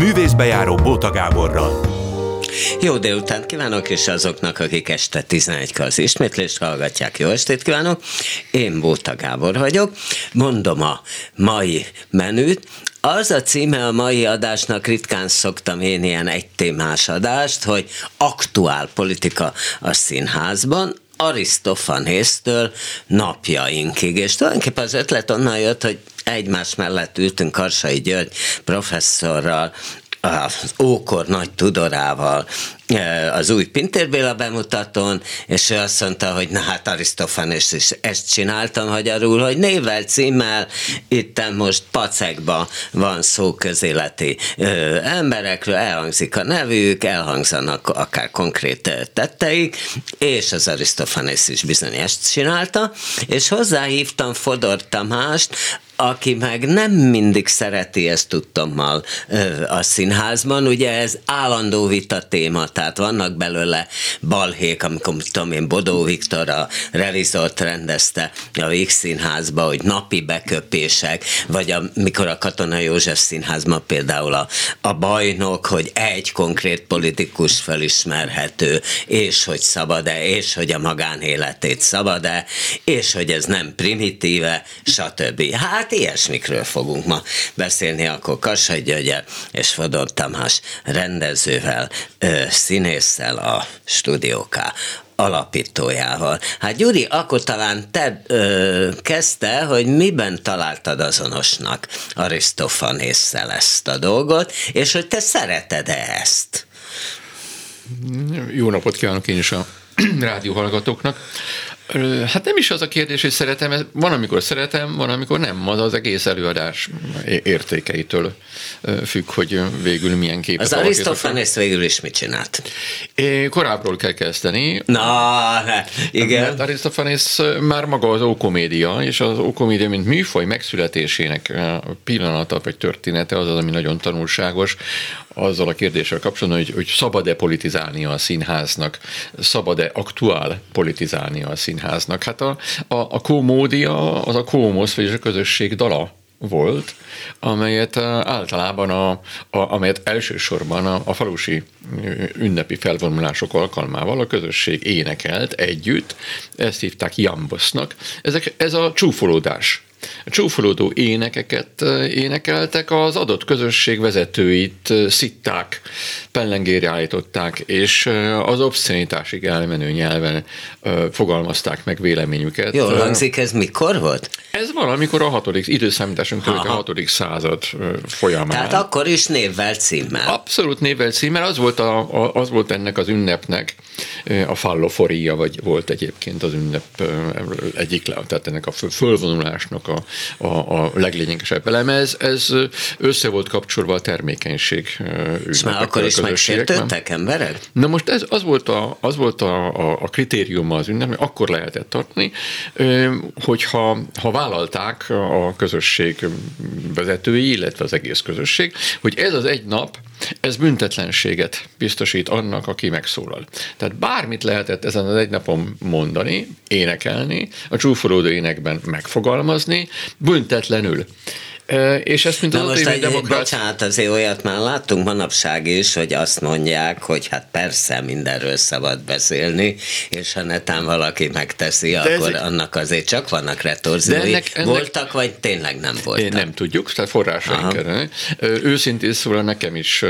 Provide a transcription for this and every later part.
Művészbejáró Bóta Gáborral. Jó délután kívánok, és azoknak, akik este 11 az ismétlést hallgatják, jó estét kívánok. Én Bóta Gábor vagyok. Mondom a mai menüt. Az a címe a mai adásnak, ritkán szoktam én ilyen egy témás adást, hogy aktuál politika a színházban, Arisztofanésztől napjainkig. És tulajdonképpen az ötlet onnan jött, hogy egymás mellett ültünk Karsai György professzorral, az ókor nagy tudorával az új Pintér Béla bemutatón, és ő azt mondta, hogy na hát Arisztofanes is ezt csináltam magyarul, hogy névvel, címmel, itt most pacekba van szó közéleti ö, emberekről, elhangzik a nevük, elhangzanak akár konkrét tetteik, és az Arisztofanes is bizony ezt csinálta, és hozzáhívtam Fodor Tamást, aki meg nem mindig szereti ezt tudtommal a színházban, ugye ez állandó vita téma, tehát vannak belőle balhék, amikor tudom én, Bodó Viktor a revizort rendezte a Víg Színházba, hogy napi beköpések, vagy amikor a Katona József Színházban például a, a bajnok, hogy egy konkrét politikus felismerhető, és hogy szabad-e, és hogy a magánéletét szabad-e, és hogy ez nem primitíve, stb. Hát Hát ilyesmikről fogunk ma beszélni, akkor Kassai Györgyel és Fodor Tamás rendezővel, színésszel a stúdióká alapítójával. Hát Gyuri, akkor talán te ö, kezdte, hogy miben találtad azonosnak Arisztofanésszel ezt a dolgot, és hogy te szereted-e ezt? Jó napot kívánok én is a rádióhallgatóknak. Hát nem is az a kérdés, hogy szeretem, van, amikor szeretem, van, amikor nem. Az az egész előadás értékeitől függ, hogy végül milyen képet Az Arisztofanész végül is mit csinált? É, korábbról kell kezdeni. Na, igen. Mert Arisztofanész már maga az ókomédia, és az ókomédia, mint műfaj megszületésének pillanata vagy története, az az, ami nagyon tanulságos, azzal a kérdéssel kapcsolatban, hogy, hogy szabad-e politizálnia a színháznak, szabad-e aktuál politizálnia a színháznak. Hát a, a, a komódia az a kómosz, vagyis a közösség dala volt, amelyet általában, a, a, amelyet elsősorban a, a falusi ünnepi felvonulások alkalmával a közösség énekelt együtt, ezt hívták jambosznak. Ezek, ez a csúfolódás csúfolódó énekeket énekeltek, az adott közösség vezetőit szitták, pellengére állították, és az obszenitásig elmenő nyelven fogalmazták meg véleményüket. Jól hangzik, ez mikor volt? Ez valamikor a hatodik, időszámításunk a hatodik század folyamán. Tehát akkor is névvel címmel. Abszolút névvel címmel, az volt, a, a, az volt ennek az ünnepnek a falloforia, vagy volt egyébként az ünnep egyik, tehát ennek a fölvonulásnak a, a, a leglényegesebb eleme. Ez, ez össze volt kapcsolva a termékenység És már akkor is megsértődtek emberek? Na most ez, az volt, a, az volt a, a, a kritériuma az ünnep, akkor lehetett tartani, hogyha ha vállalták a közösség vezetői, illetve az egész közösség, hogy ez az egy nap ez büntetlenséget biztosít annak, aki megszólal. Tehát bármit lehetett ezen az egy napon mondani, énekelni, a csúfolódó énekben megfogalmazni, büntetlenül. És ezt mint Na most egy, demokrát... bocsánat, azért olyat már láttunk manapság is, hogy azt mondják, hogy hát persze mindenről szabad beszélni, és ha netán valaki megteszi, De akkor ez... annak azért csak vannak retorziói. Ennek, ennek... Voltak, vagy tényleg nem voltak? Nem tudjuk, tehát forrásaink kellene. Őszintén szóval nekem is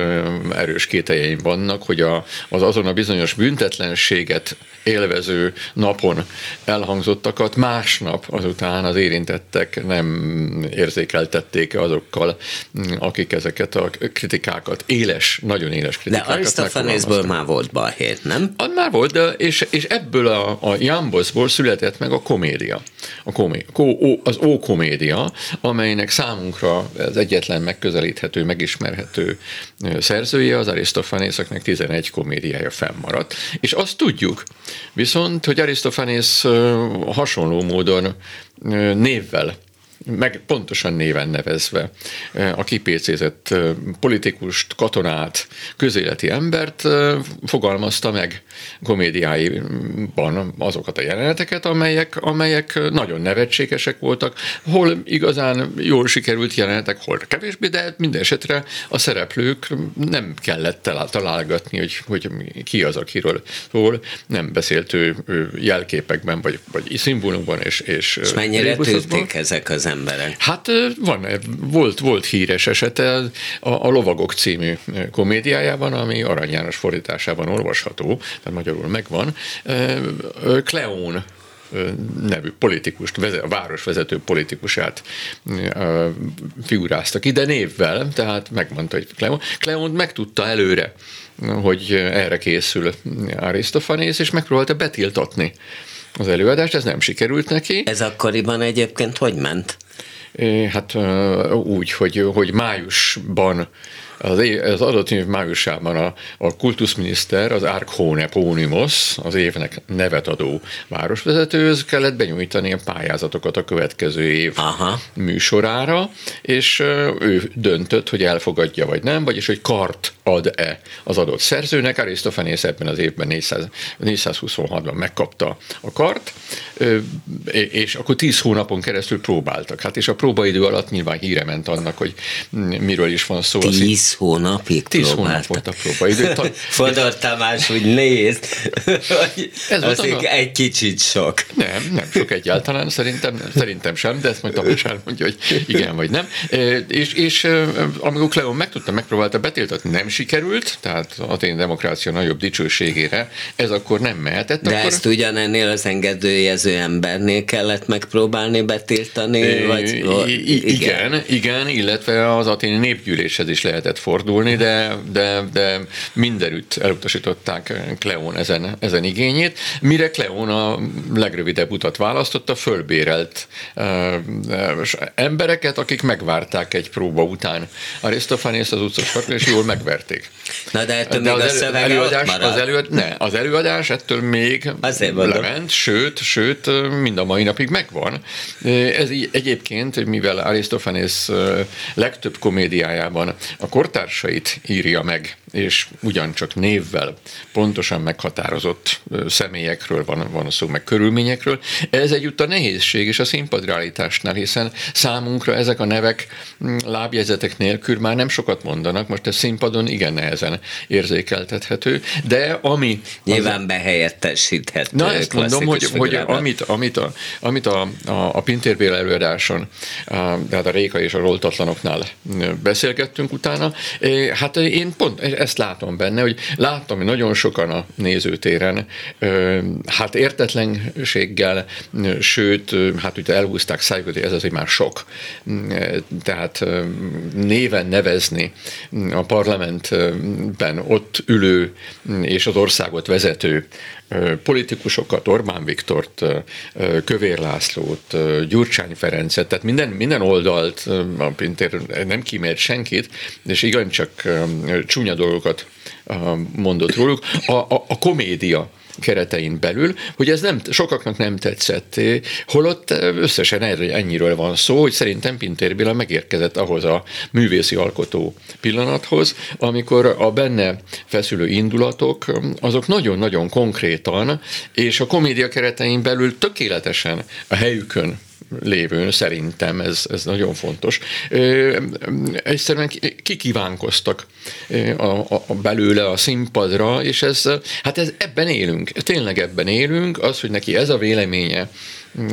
erős kételjeim vannak, hogy a, az azon a bizonyos büntetlenséget élvező napon elhangzottakat másnap azután az érintettek nem érzékeltették azokkal, akik ezeket a kritikákat, éles, nagyon éles kritikákat De Arisztofanészből már volt balhét, nem? Az már volt, de és, és ebből a, a Jamboszból született meg a komédia. A komé, az ókomédia, amelynek számunkra az egyetlen megközelíthető, megismerhető szerzője, az Arisztofanészaknak 11 komédiája fennmaradt. És azt tudjuk, Viszont, hogy Arisztofanész hasonló módon névvel meg pontosan néven nevezve a kipécézett politikust, katonát, közéleti embert fogalmazta meg komédiáiban azokat a jeleneteket, amelyek, amelyek nagyon nevetségesek voltak, hol igazán jól sikerült jelenetek, hol kevésbé, de minden esetre a szereplők nem kellett találgatni, hogy, hogy ki az, akiről szól, nem beszélt ő, ő jelképekben, vagy, vagy szimbólumban és, és, és mennyire tűrték ezek az emberek? Hát van, volt, volt híres esete a, a Lovagok című komédiájában, ami Arany János fordításában olvasható, tehát magyarul megvan. Kleón nevű politikust, a városvezető politikusát figuráztak ide névvel, tehát megmondta, hogy Kleon. Kleon megtudta előre, hogy erre készül Arisztofanész, és megpróbálta betiltatni az előadást, ez nem sikerült neki. Ez akkoriban egyébként hogy ment? Hát úgy, hogy, hogy májusban az, az adott év májusában a, a kultuszminiszter, az Arkhone Pónimos, az évnek nevet adó városvezetőhöz kellett benyújtani a pályázatokat a következő év Aha. műsorára, és ő döntött, hogy elfogadja vagy nem, vagyis hogy kart ad-e az adott szerzőnek. Arisztofanész ebben az évben 400, 426-ban megkapta a kart, és akkor 10 hónapon keresztül próbáltak. Hát és a próbaidő alatt nyilván híre ment annak, hogy miről is van szó. 10 hónapig Tíz hónap volt a próbaidő. Fodor Tamás úgy néz, Ez az a... egy kicsit sok. Nem, nem sok egyáltalán, szerintem, szerintem sem, de ezt majd Tamás elmondja, hogy igen vagy nem. És, és amikor Kleon megtudta, megpróbálta betiltatni, nem sikerült, tehát Atén demokrácia nagyobb dicsőségére, ez akkor nem mehetett. De akkor... ezt ugyanennél az engedőjező embernél kellett megpróbálni betiltani? Vagy, igen, igen, igen, illetve az aténi népgyűléshez is lehetett fordulni, de, de, de mindenütt elutasították Kleón ezen, ezen igényét, mire Kleón a legrövidebb utat választotta, fölbérelt uh, embereket, akik megvárták egy próba után Arisztofánész az utcasarkon, és jól megverték. Na de ettől de az, el, előadás, az, előad, ne, az előadás ettől még Azért lement, sőt, sőt, mind a mai napig megvan. Ez egyébként, mivel Arisztofanész legtöbb komédiájában a kortársait írja meg, és ugyancsak névvel pontosan meghatározott személyekről van, van szó, meg körülményekről. Ez egyúttal nehézség is a színpadrealitásnál, hiszen számunkra ezek a nevek lábjegyzetek nélkül már nem sokat mondanak, most a színpadon igen nehezen érzékeltethető, de ami... Nyilván az... behelyettesíthető. Na ezt mondom, hogy, hogy amit, amit, a, amit a, a, a Pintér Béla előadáson, a, tehát a Réka és a Roltatlanoknál beszélgettünk utána, hát én pont ezt látom benne, hogy láttam, hogy nagyon sokan a nézőtéren hát értetlenséggel, sőt, hát ugye elhúzták szájukat, hogy ez azért már sok. Tehát néven nevezni a parlamentben ott ülő és az országot vezető politikusokat, Orbán Viktort, Kövér Lászlót, Gyurcsány Ferencet, tehát minden, minden oldalt a Pintér nem kímélt senkit, és igencsak csúnya dolgokat mondott róluk. A, a, a komédia keretein belül, hogy ez nem, sokaknak nem tetszett, holott összesen ennyiről van szó, hogy szerintem Pintér Béla megérkezett ahhoz a művészi alkotó pillanathoz, amikor a benne feszülő indulatok, azok nagyon-nagyon konkrétan, és a komédia keretein belül tökéletesen a helyükön lévőn, szerintem ez, ez nagyon fontos. Egyszerűen kikívánkoztak a, a, a belőle a színpadra, és ez, hát ez, ebben élünk, tényleg ebben élünk, az, hogy neki ez a véleménye,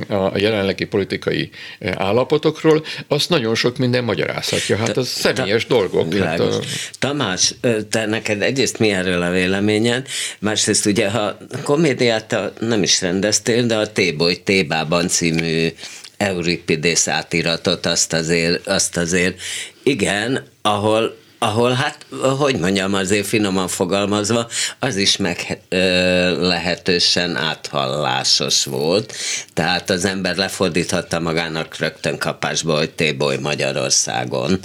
a jelenlegi politikai állapotokról, azt nagyon sok minden magyarázhatja. Hát az személyes ta, dolgok. Hát a... Tamás, te neked egyrészt mi erről a véleményed, másrészt ugye, ha komédiát nem is rendeztél, de a Téboly Tébában című Euripidész átiratot, azt azért, azt azért igen, ahol ahol hát, hogy mondjam, azért finoman fogalmazva, az is meg lehetősen áthallásos volt. Tehát az ember lefordíthatta magának rögtön kapásba, hogy Téboly Magyarországon.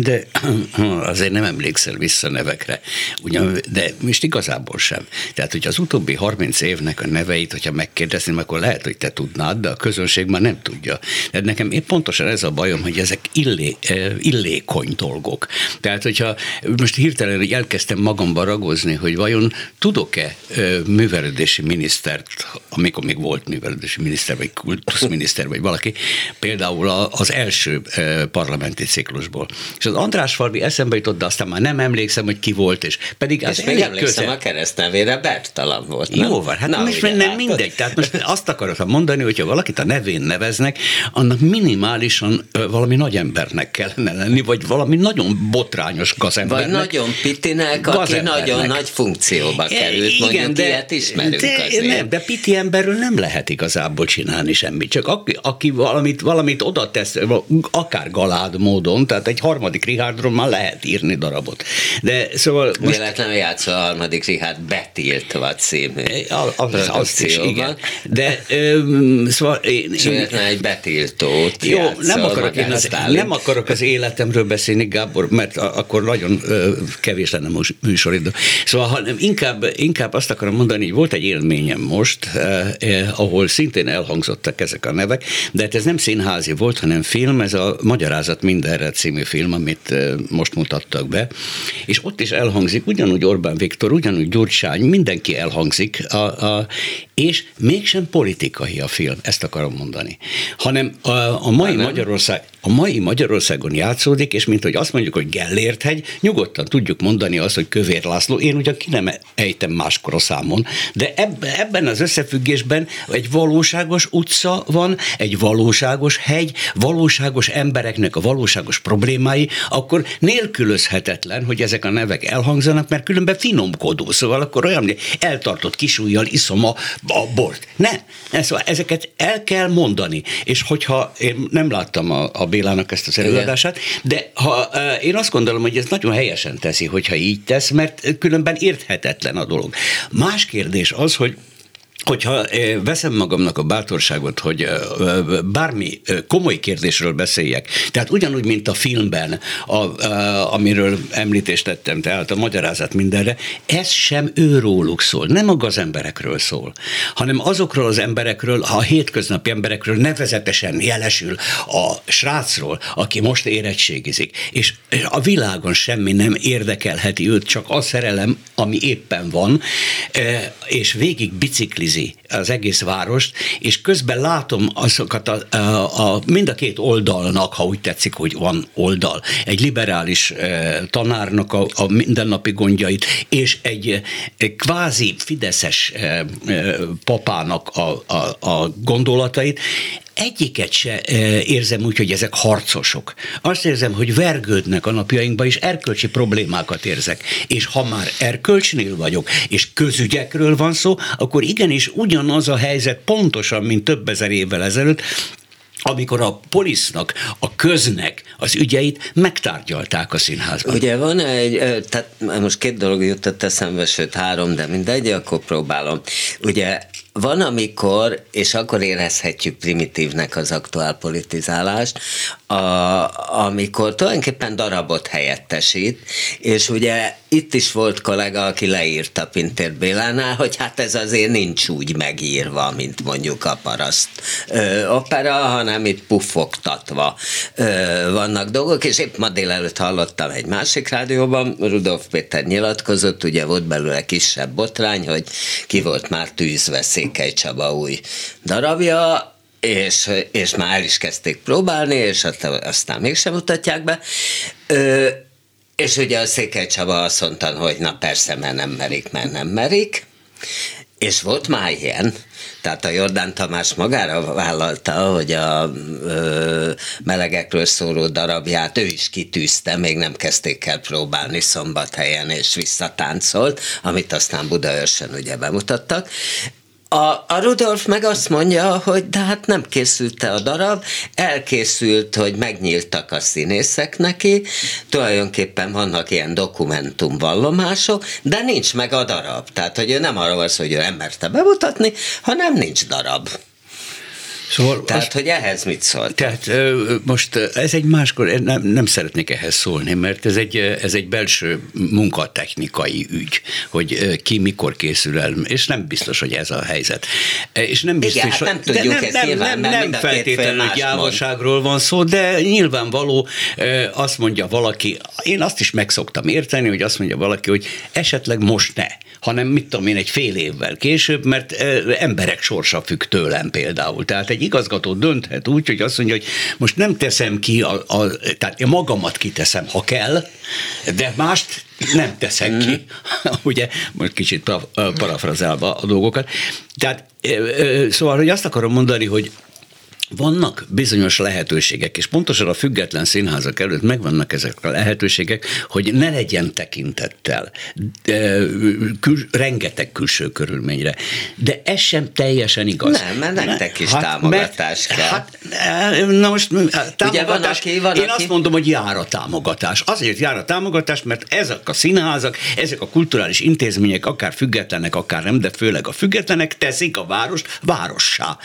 De azért nem emlékszel vissza nevekre. Ugyan, de most igazából sem. Tehát, hogy az utóbbi 30 évnek a neveit, hogyha megkérdezném, akkor lehet, hogy te tudnád, de a közönség már nem tudja. De nekem épp pontosan ez a bajom, hogy ezek illé, eh, illékony dolgok. Tehát, hogyha most hirtelen elkezdtem magamba ragozni, hogy vajon tudok-e eh, művelődési minisztert, amikor még volt művelődési miniszter, vagy kultuszminiszter, vagy valaki, például az első eh, parlamenti ciklusból. És az András Farbi eszembe jutott, de aztán már nem emlékszem, hogy ki volt, és pedig és az még emlékszem közel... a keresztnevére, Bertalan volt. Nem? Jó van, hát Na, most nem látod? mindegy. Tehát most azt akartam mondani, hogyha valakit a nevén neveznek, annak minimálisan valami nagy embernek kellene lenni, vagy valami nagyon botrányos gazembernek. Vagy nagyon pitinek, aki nagyon nagy funkcióba került, Igen, mondjuk de, ilyet ismerünk de, azért. Nem, de piti emberről nem lehet igazából csinálni semmit, csak aki, aki valamit, valamit oda tesz, akár galád módon, tehát egy harmadik Richardról már lehet írni darabot. De szóval... Most... Véletlenül játszol a harmadik Richard betiltva című az, az is, igen. De ö, szóval én... én egy betiltót Jó, nem akarok, én az, nem akarok az életemről beszélni, Gábor, mert akkor nagyon ö, kevés lenne most műsoridő. Szóval hanem inkább, inkább azt akarom mondani, hogy volt egy élményem most, eh, eh, ahol szintén elhangzottak ezek a nevek, de hát ez nem színházi volt, hanem film, ez a Magyarázat mindenre című film, amit most mutattak be, és ott is elhangzik ugyanúgy Orbán Viktor, ugyanúgy Gyurcsány, mindenki elhangzik, a, a, és mégsem politikai a film, ezt akarom mondani, hanem a, a mai Magyarország, a mai Magyarországon játszódik, és mint hogy azt mondjuk, hogy Gellért hegy, nyugodtan tudjuk mondani azt, hogy Kövér László, én ugyan ki nem ejtem máskor a számon, de ebben az összefüggésben egy valóságos utca van, egy valóságos hegy, valóságos embereknek a valóságos problémái, akkor nélkülözhetetlen, hogy ezek a nevek elhangzanak, mert különben finomkodó, szóval akkor olyan, hogy eltartott kisújjal iszom a, a bort. Nem, szóval ezeket el kell mondani, és hogyha én nem láttam a, a Bélának ezt az előadását, de ha, én azt gondolom, hogy ez nagyon helyesen teszi, hogyha így tesz, mert különben érthetetlen a dolog. Más kérdés az, hogy hogyha eh, veszem magamnak a bátorságot, hogy eh, bármi eh, komoly kérdésről beszéljek, tehát ugyanúgy, mint a filmben, a, a, amiről említést tettem, tehát a magyarázat mindenre, ez sem őróluk szól, nem a gazemberekről szól, hanem azokról az emberekről, a hétköznapi emberekről nevezetesen jelesül a srácról, aki most érettségizik, és a világon semmi nem érdekelheti őt, csak a szerelem, ami éppen van, és végig biciklizik nézi az egész várost, és közben látom azokat a, a, a, mind a két oldalnak, ha úgy tetszik, hogy van oldal, egy liberális e, tanárnak a, a mindennapi gondjait, és egy, egy kvázi fideszes e, e, papának a, a, a gondolatait, egyiket se érzem úgy, hogy ezek harcosok. Azt érzem, hogy vergődnek a napjainkban, és erkölcsi problémákat érzek. És ha már erkölcsnél vagyok, és közügyekről van szó, akkor igenis ugyanaz a helyzet pontosan, mint több ezer évvel ezelőtt, amikor a polisznak, a köznek az ügyeit megtárgyalták a színházban. Ugye van egy, tehát most két dolog jutott eszembe, sőt három, de mindegy, akkor próbálom. Ugye van, amikor, és akkor érezhetjük primitívnek az aktuál politizálást, a, amikor tulajdonképpen darabot helyettesít, és ugye itt is volt kollega, aki leírta Pintér Bélánál, hogy hát ez azért nincs úgy megírva, mint mondjuk a paraszt ö, opera, hanem itt puffogtatva ö, vannak dolgok, és épp ma délelőtt hallottam egy másik rádióban, Rudolf Péter nyilatkozott, ugye volt belőle kisebb botrány, hogy ki volt már tűzve Székely Csaba új darabja, és, és már el is kezdték próbálni, és aztán mégsem mutatják be. Ö, és ugye a Székely Csaba azt mondta, hogy na persze, mert nem merik, mert nem merik. És volt már ilyen, tehát a Jordán Tamás magára vállalta, hogy a ö, melegekről szóló darabját ő is kitűzte, még nem kezdték el próbálni szombathelyen, és visszatáncolt, amit aztán Budaörsön ugye bemutattak. A, a Rudolf meg azt mondja, hogy de hát nem készült a darab, elkészült, hogy megnyíltak a színészek neki, tulajdonképpen vannak ilyen dokumentumvallomások, de nincs meg a darab. Tehát, hogy ő nem arra van hogy ő nem merte bemutatni, hanem nincs darab. Szóval tehát, azt, hogy ehhez mit szól? Tehát most ez egy máskor, nem, nem szeretnék ehhez szólni, mert ez egy, ez egy belső munkatechnikai ügy, hogy ki mikor készül el, és nem biztos, hogy ez a helyzet. És nem biztos, Igen, hát nem tudjuk nem, ezt nem, nyilván, nem, nem feltétlenül gyávaságról van szó, de nyilvánvaló azt mondja valaki, én azt is megszoktam érteni, hogy azt mondja valaki, hogy esetleg most ne hanem mit tudom én, egy fél évvel később, mert emberek sorsa függ tőlem például. Tehát egy igazgató dönthet úgy, hogy azt mondja, hogy most nem teszem ki, a, a, tehát én magamat kiteszem, ha kell, de mást nem teszek ki. Mhm. Ugye, most kicsit parafrazálva a dolgokat. Tehát szóval, hogy azt akarom mondani, hogy vannak bizonyos lehetőségek, és pontosan a független színházak előtt megvannak ezek a lehetőségek, hogy ne legyen tekintettel de, kül, rengeteg külső körülményre. De ez sem teljesen igaz. Nem, mert nektek is hát, támogatás mert, kell. Hát, na most támogatás, Ugye van, aki, van, én aki... azt mondom, hogy jár a támogatás. Azért jár a támogatás, mert ezek a színházak, ezek a kulturális intézmények, akár függetlenek, akár nem, de főleg a függetlenek teszik a várost várossá.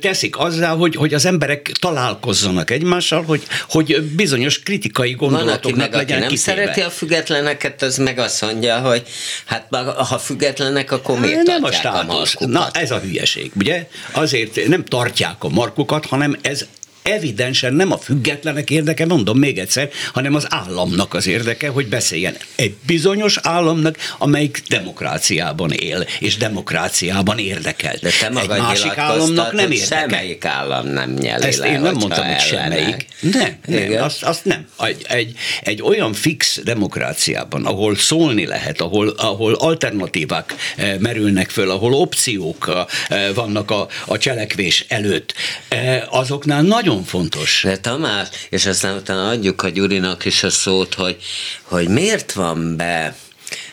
Teszik azzá, hogy, hogy az emberek találkozzanak egymással, hogy, hogy bizonyos kritikai gondolatoknak Van, aki meg, aki nem szereti a függetleneket, az meg azt mondja, hogy hát ha függetlenek, akkor miért nem a, a Na, ez a hülyeség, ugye? Azért nem tartják a markukat, hanem ez evidensen nem a függetlenek érdeke, mondom még egyszer, hanem az államnak az érdeke, hogy beszéljen egy bizonyos államnak, amelyik demokráciában él, és demokráciában érdekel. De te egy másik államnak nem érdekel. Semmelyik állam nem nyeli Ezt le, én nem mondtam, hogy semmelyik. Nem, nem azt, azt nem. Egy, egy, egy olyan fix demokráciában, ahol szólni lehet, ahol, ahol alternatívák eh, merülnek föl, ahol opciók eh, vannak a, a cselekvés előtt, eh, azoknál nagyon nagyon fontos. De Tamás, és aztán utána adjuk a Gyurinak is a szót, hogy, hogy miért van be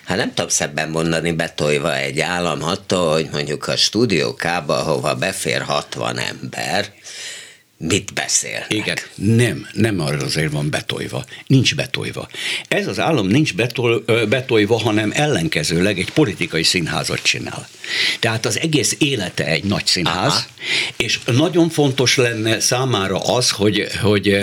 hát nem tudom szebben mondani, betolva egy állam attól, hogy mondjuk a stúdiókába, hova befér 60 ember, mit beszél? Igen, nem, nem arra azért van betolva. Nincs betolva. Ez az állam nincs betol, betolva, hanem ellenkezőleg egy politikai színházat csinál. Tehát az egész élete egy nagy színház, Aha. és nagyon fontos lenne számára az, hogy, hogy,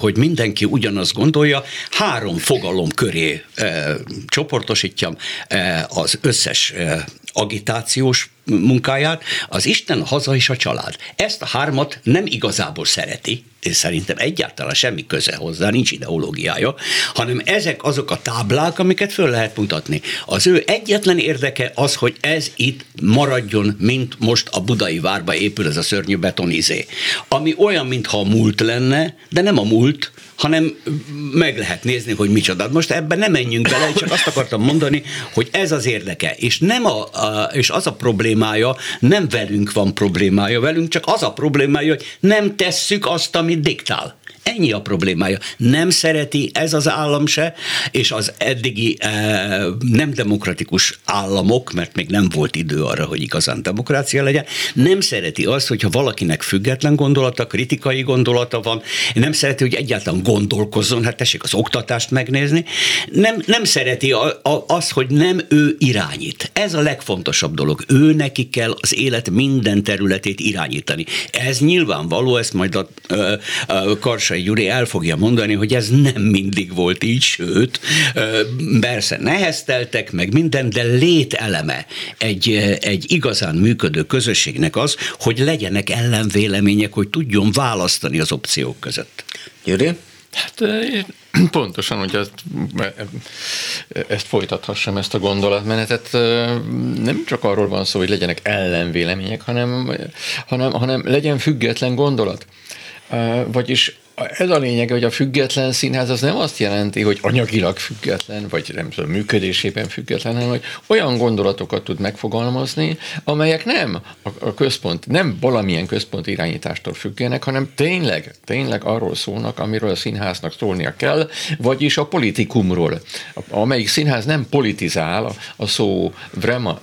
hogy mindenki ugyanazt gondolja, három fogalom köré e, csoportosítjam e, az összes e, agitációs munkáját, az Isten, a haza és a család. Ezt a hármat nem igazából szereti, és szerintem egyáltalán semmi köze hozzá, nincs ideológiája, hanem ezek azok a táblák, amiket föl lehet mutatni. Az ő egyetlen érdeke az, hogy ez itt maradjon, mint most a budai várba épül ez a szörnyű betonizé. Ami olyan, mintha a múlt lenne, de nem a múlt, hanem meg lehet nézni, hogy micsoda. Most ebben nem menjünk bele, csak azt akartam mondani, hogy ez az érdeke, és, nem a, a, és az a problémája, nem velünk van problémája, velünk csak az a problémája, hogy nem tesszük azt, amit diktál. Ennyi a problémája. Nem szereti ez az állam se, és az eddigi e, nem demokratikus államok, mert még nem volt idő arra, hogy igazán demokrácia legyen, nem szereti azt, hogyha valakinek független gondolata, kritikai gondolata van, nem szereti, hogy egyáltalán gondolkozzon, hát tessék az oktatást megnézni, nem, nem szereti a, a, azt, hogy nem ő irányít. Ez a legfontosabb dolog. Ő neki kell az élet minden területét irányítani. Ez nyilvánvaló, ezt majd a, a, a Karsai Karácsony Gyuri el fogja mondani, hogy ez nem mindig volt így, sőt, persze nehezteltek meg minden, de lételeme egy, egy igazán működő közösségnek az, hogy legyenek ellenvélemények, hogy tudjon választani az opciók között. Gyuri? Hát pontosan, hogy ezt, ezt folytathassam, ezt a gondolatmenetet, nem csak arról van szó, hogy legyenek ellenvélemények, hanem, hanem, hanem legyen független gondolat. Vagyis ez a lényeg, hogy a független színház az nem azt jelenti, hogy anyagilag független, vagy nem tudom, működésében független, hanem hogy olyan gondolatokat tud megfogalmazni, amelyek nem a központ, nem valamilyen központ irányítástól függenek, hanem tényleg, tényleg arról szólnak, amiről a színháznak szólnia kell, vagyis a politikumról. Amelyik színház nem politizál a szó vrema,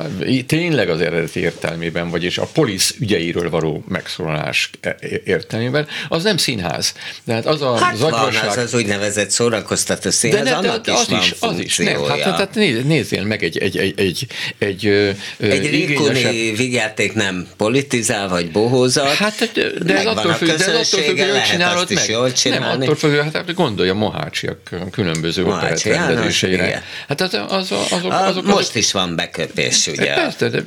tényleg az eredeti értelmében, vagyis a polisz ügyeiről való megszólalás értelmében, az nem színház De hát az a hát zagyvaság... van az az úgynevezett szórakoztató színház, de, ne, annak de, is az van is, az is, nem, hát, hát nézzél meg egy, egy, egy, egy, egy, egy Rinkuni vigyáték nem politizál, vagy bohózat, hát, de, de ez attól függ, de attól függ, hogy csinálod meg. Jól. Nem, attól függ, hát gondolj a Mohácsiak különböző operettrendezésére. Hát az, az, azok, azok, most azok, is van bekötés, ugye? Persze, de,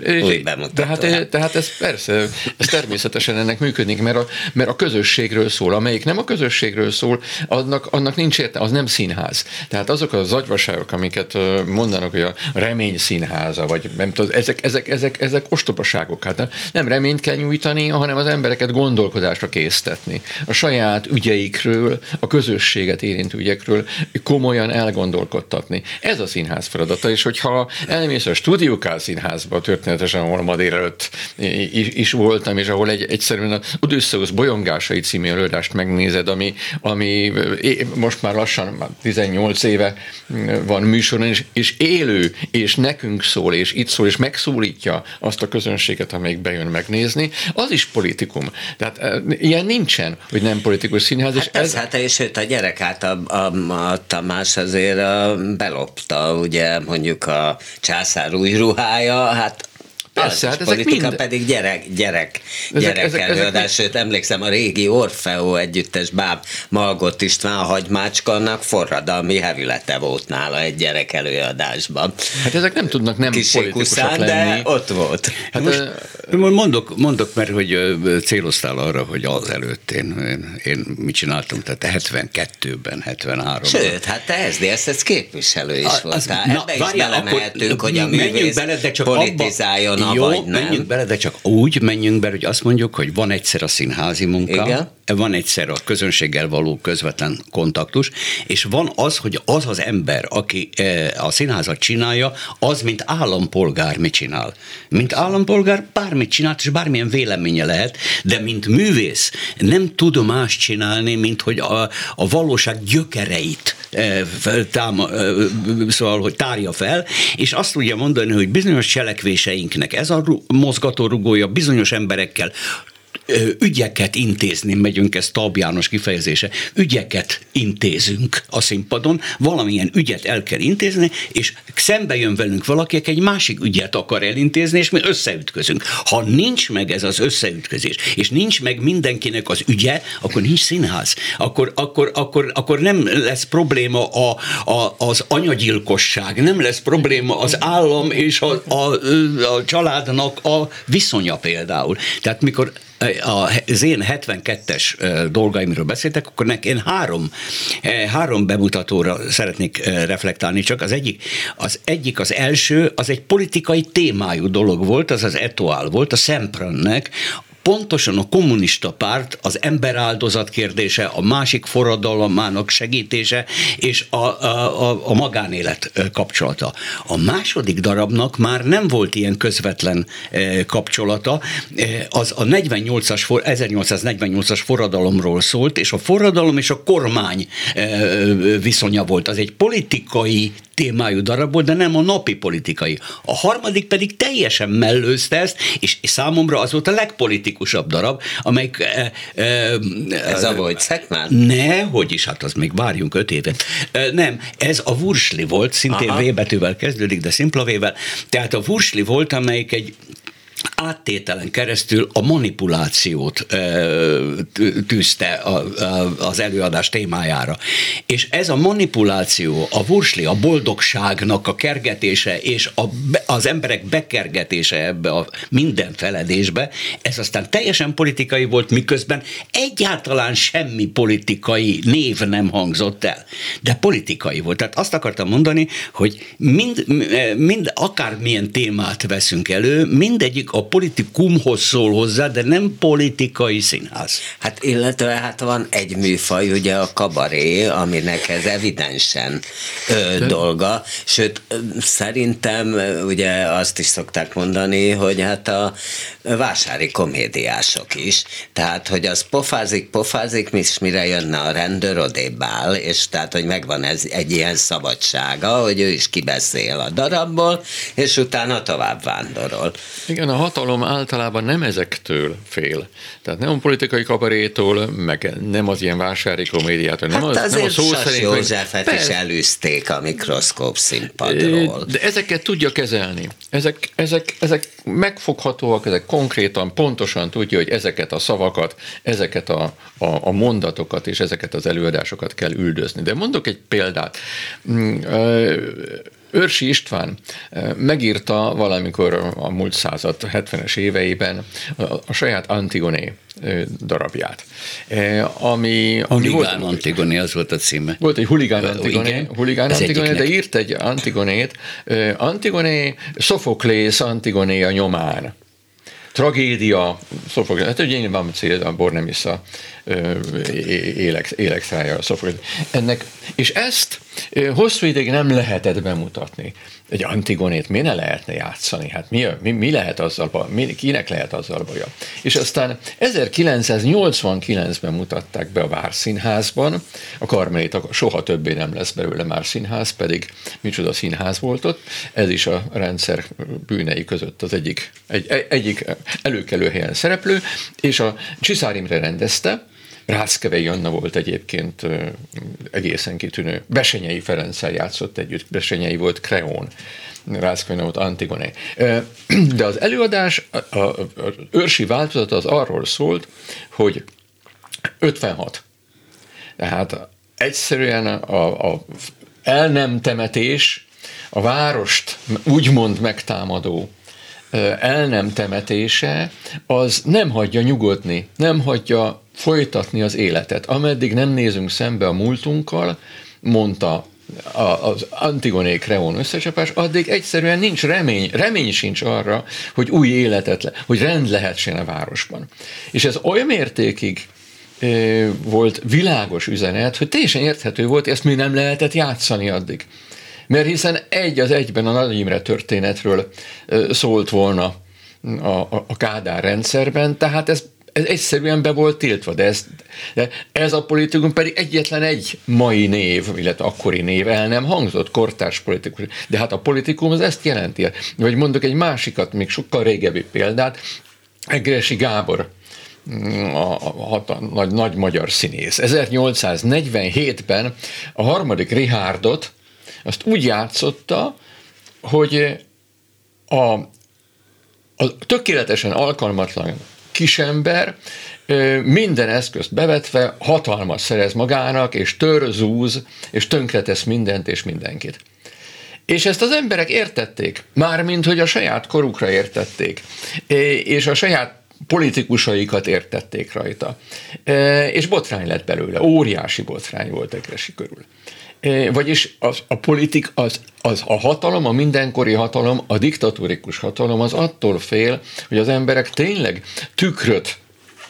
de, hát, tehát ez persze, ez természetesen ennek működik, mert a, mert a közösségről szól, amelyik nem a közösségről szól, annak, annak nincs érte, az nem színház. Tehát azok az agyvaságok, amiket mondanak, hogy a remény színháza, vagy nem tudom, ezek, ezek, ezek, ezek ostobaságok. Hát nem reményt kell nyújtani, hanem az embereket gondolkodásra késztetni. A saját ügyeikről, a közösséget érintő ügyekről komolyan elgondolkodtatni. Ez a színház feladata, és hogyha elmész a Studiókál színházba, történetesen, ahol ma délelőtt is, is voltam, és ahol egy, egyszerűen a Odysseus bolyongásai című előadást megnézed, ami, ami most már lassan 18 éve van műsoron, és, és élő, és nekünk szól, és itt szól, és megszólítja azt a közönséget, amelyik bejön megnézni, az is politikum. Tehát e, ilyen nincsen, hogy nem politikus színház. Hát és ez, ez... hát és őt a gyerek át a, a, a Tamás azért a, belopta, ugye mondjuk a császár új ruhája, hát Persze, hát ezek politika mind... pedig gyerek, gyerek, gyerek ezek, előadás, ezek, sőt emlékszem a régi Orfeo együttes báb Malgott István hagymácskannak forradalmi hevülete volt nála egy gyerek előadásban. Hát ezek nem tudnak nem Kis politikusok lenni. de ott volt. Hát most, mondok, mondok, mert hogy céloztál arra, hogy az előtt én, én, én mit csináltam, tehát 72-ben, 73-ban. Sőt, hát te SZDSZ képviselő is voltál. Ebbe is belemehetünk, hogy a művész bele, de csak politizáljon abba, jó, vagy nem. menjünk bele, de csak úgy menjünk bele, hogy azt mondjuk, hogy van egyszer a színházi munka, Igen van egyszer a közönséggel való közvetlen kontaktus, és van az, hogy az az ember, aki e, a színházat csinálja, az, mint állampolgár mit csinál. Mint állampolgár bármit csinál, és bármilyen véleménye lehet, de mint művész nem tud más csinálni, mint hogy a, a valóság gyökereit e, táma, e, szóval, hogy tárja fel, és azt tudja mondani, hogy bizonyos cselekvéseinknek ez a mozgatórugója bizonyos emberekkel ügyeket intézni, megyünk ez Tab János kifejezése, ügyeket intézünk a színpadon, valamilyen ügyet el kell intézni, és szembe jön velünk valaki, aki egy másik ügyet akar elintézni, és mi összeütközünk. Ha nincs meg ez az összeütközés, és nincs meg mindenkinek az ügye, akkor nincs színház. Akkor, akkor, akkor, akkor nem lesz probléma a, a, az anyagyilkosság, nem lesz probléma az állam és a, a, a családnak a viszonya például. Tehát mikor az én 72-es dolgaimról beszéltek, akkor nekem én három, három bemutatóra szeretnék reflektálni, csak. Az egyik, az egyik, az első, az egy politikai témájú dolog volt, az az Etoile volt, a Szemprannek, pontosan a kommunista párt az emberáldozat kérdése, a másik forradalmának segítése és a, a, a, a magánélet kapcsolata. A második darabnak már nem volt ilyen közvetlen kapcsolata, az a 48-as, 1848-as forradalomról szólt, és a forradalom és a kormány viszonya volt. Az egy politikai témájú darab volt, de nem a napi politikai. A harmadik pedig teljesen mellőzte ezt, és számomra az volt a legpolitikusabb darab, amelyik... E, e, ez a volt Szekmán? Ne, hogy is, hát az még várjunk öt évet. E, nem, ez a Vursli volt, szintén Aha. V betűvel kezdődik, de szimpla V-vel. Tehát a Vursli volt, amelyik egy áttételen keresztül a manipulációt tűzte az előadás témájára. És ez a manipuláció, a vursli, a boldogságnak a kergetése és a, az emberek bekergetése ebbe a minden feledésbe, ez aztán teljesen politikai volt, miközben egyáltalán semmi politikai név nem hangzott el. De politikai volt. Tehát azt akartam mondani, hogy mind, mind akármilyen témát veszünk elő, mindegyik a politikumhoz szól hozzá, de nem politikai színház. Hát illetve hát van egy műfaj, ugye a kabaré, aminek ez evidensen ö, de... dolga, sőt szerintem ugye azt is szokták mondani, hogy hát a vásári komédiások is, tehát hogy az pofázik, pofázik, és mire jönne a rendőr, odébb áll, és tehát, hogy megvan ez egy ilyen szabadsága, hogy ő is kibeszél a darabból, és utána tovább vándorol. Igen, hatalom általában nem ezektől fél. Tehát nem a politikai kabarétól, meg nem az ilyen vásári komédiától, nem, hát az, nem a szó szerint. Józsefet is előzték a mikroszkóp színpadról. De ezeket tudja kezelni. Ezek, ezek, ezek megfoghatóak, ezek konkrétan, pontosan tudja, hogy ezeket a szavakat, ezeket a, a, a mondatokat és ezeket az előadásokat kell üldözni. De mondok egy példát. Mm, Őrsi István megírta valamikor a múlt század 70-es éveiben a, saját Antigoné darabját. Ami, ami huligán volt, Antigoné, az volt a címe. Volt egy huligán Antigoné, huligán Antigoné de írt egy Antigonét. Antigoné, Sofoklész Antigoné a nyomán tragédia, Szofoklés, hát ugye nyilván a Bornemisza élek, élekszája, Szofoklés. Ennek, és ezt hosszú ideig nem lehetett bemutatni. Egy Antigonét mi ne lehetne játszani? Hát mi, mi, mi lehet azzal, mi, kinek lehet azzal baja? És aztán 1989-ben mutatták be a Várszínházban, a Karmelita soha többé nem lesz belőle már színház, pedig micsoda színház volt ott, ez is a rendszer bűnei között az egyik, egy, egyik előkelő helyen szereplő, és a Csiszár Imre rendezte, Rászkevei Anna volt egyébként egészen kitűnő. Besenyei Ferenccel játszott együtt, Besenyei volt Kreón, Rászkevei volt Antigone. De az előadás, az őrsi változat az arról szólt, hogy 56. Tehát egyszerűen a, a el nem temetés, a várost úgymond megtámadó el nem temetése, az nem hagyja nyugodni, nem hagyja folytatni az életet. Ameddig nem nézünk szembe a múltunkkal, mondta az Antigoné Kreón összecsapás, addig egyszerűen nincs remény, remény sincs arra, hogy új életet, le, hogy rend lehetsen a városban. És ez olyan mértékig volt világos üzenet, hogy teljesen érthető volt, ezt még nem lehetett játszani addig. Mert hiszen egy az egyben a Nagy Imre történetről szólt volna a, a, a Kádár rendszerben, tehát ez ez egyszerűen be volt tiltva, de ez, de ez a politikum pedig egyetlen egy mai név, illetve akkori név el nem hangzott, kortárs politikus. De hát a politikum az ezt jelenti. Vagy mondok egy másikat, még sokkal régebbi példát, Egresi Gábor, a, a, a nagy, nagy magyar színész. 1847-ben a harmadik Richardot azt úgy játszotta, hogy a, a tökéletesen alkalmatlan kisember minden eszközt bevetve hatalmat szerez magának, és tör, zúz, és tönkretesz mindent és mindenkit. És ezt az emberek értették, mármint hogy a saját korukra értették, és a saját politikusaikat értették rajta. És botrány lett belőle, óriási botrány volt Egresi körül. Vagyis az, a politik, az, az a hatalom, a mindenkori hatalom, a diktatórikus hatalom az attól fél, hogy az emberek tényleg tükröt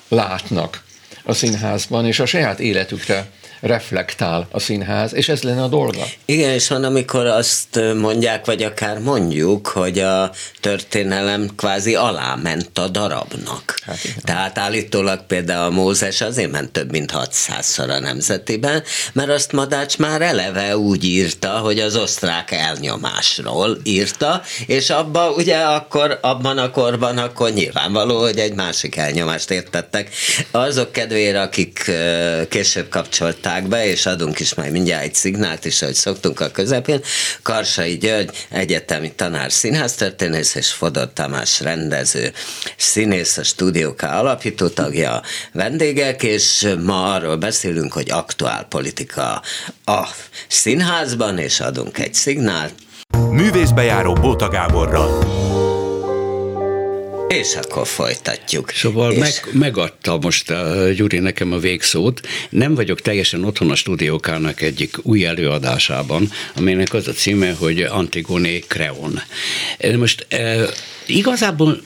látnak a színházban, és a saját életükre reflektál a színház, és ez lenne a dolga. Igen, és van, amikor azt mondják, vagy akár mondjuk, hogy a történelem kvázi aláment a darabnak. Hát Tehát állítólag például a Mózes azért ment több mint 600-szor a nemzetiben, mert azt Madács már eleve úgy írta, hogy az osztrák elnyomásról írta, és abba ugye akkor, abban a korban akkor nyilvánvaló, hogy egy másik elnyomást értettek. Azok kedvére, akik később kapcsolták hívták be, és adunk is majd mindjárt egy szignált is, ahogy szoktunk a közepén. Karsai György, egyetemi tanár, színháztörténész, és Fodor Tamás rendező, színész, a Stúdió K alapító tagja, vendégek, és ma arról beszélünk, hogy aktuál politika a színházban, és adunk egy szignált. Művészbejáró Bóta Gáborral. És akkor folytatjuk. Szóval és... meg, megadta most a Gyuri nekem a végszót. Nem vagyok teljesen otthon a stúdiókának egyik új előadásában, aminek az a címe, hogy Antigone Creon. Most e, igazából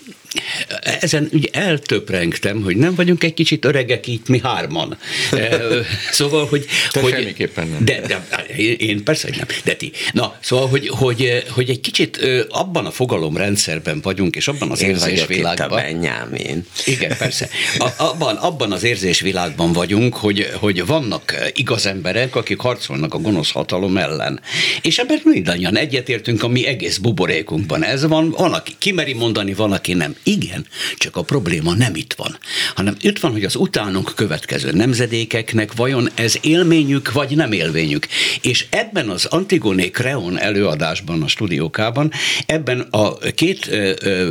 ezen ugye eltöprengtem, hogy nem vagyunk egy kicsit öregek itt mi hárman. Szóval, hogy... Te hogy semmiképpen nem. De, de, én persze, hogy nem. De ti. Na, szóval, hogy, hogy, hogy egy kicsit abban a fogalomrendszerben vagyunk, és abban az érzésvilágban... Én Igen, persze. A, abban, abban az érzésvilágban vagyunk, hogy, hogy vannak igaz emberek, akik harcolnak a gonosz hatalom ellen. És ebben mindannyian egyetértünk a mi egész buborékunkban. Ez van, van, aki kimeri mondani, van, aki nem. Igen, csak a probléma nem itt van, hanem itt van, hogy az utánunk következő nemzedékeknek vajon ez élményük, vagy nem élményük. És ebben az Antigoné Creon előadásban, a stúdiókában, ebben a két ö, ö,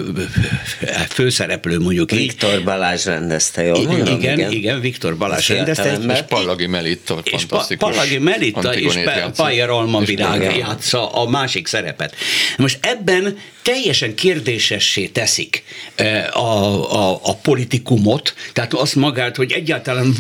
főszereplő mondjuk Viktor így, Balázs rendezte, jól mondom? Igen, igen, igen Viktor Balázs rendezte. És Pallagi Melitta, és Pallagi Melitta és Pajer Almavirág játsza a másik szerepet. Most ebben teljesen kérdésessé teszik a, a, a politikumot, tehát azt magát, hogy egyáltalán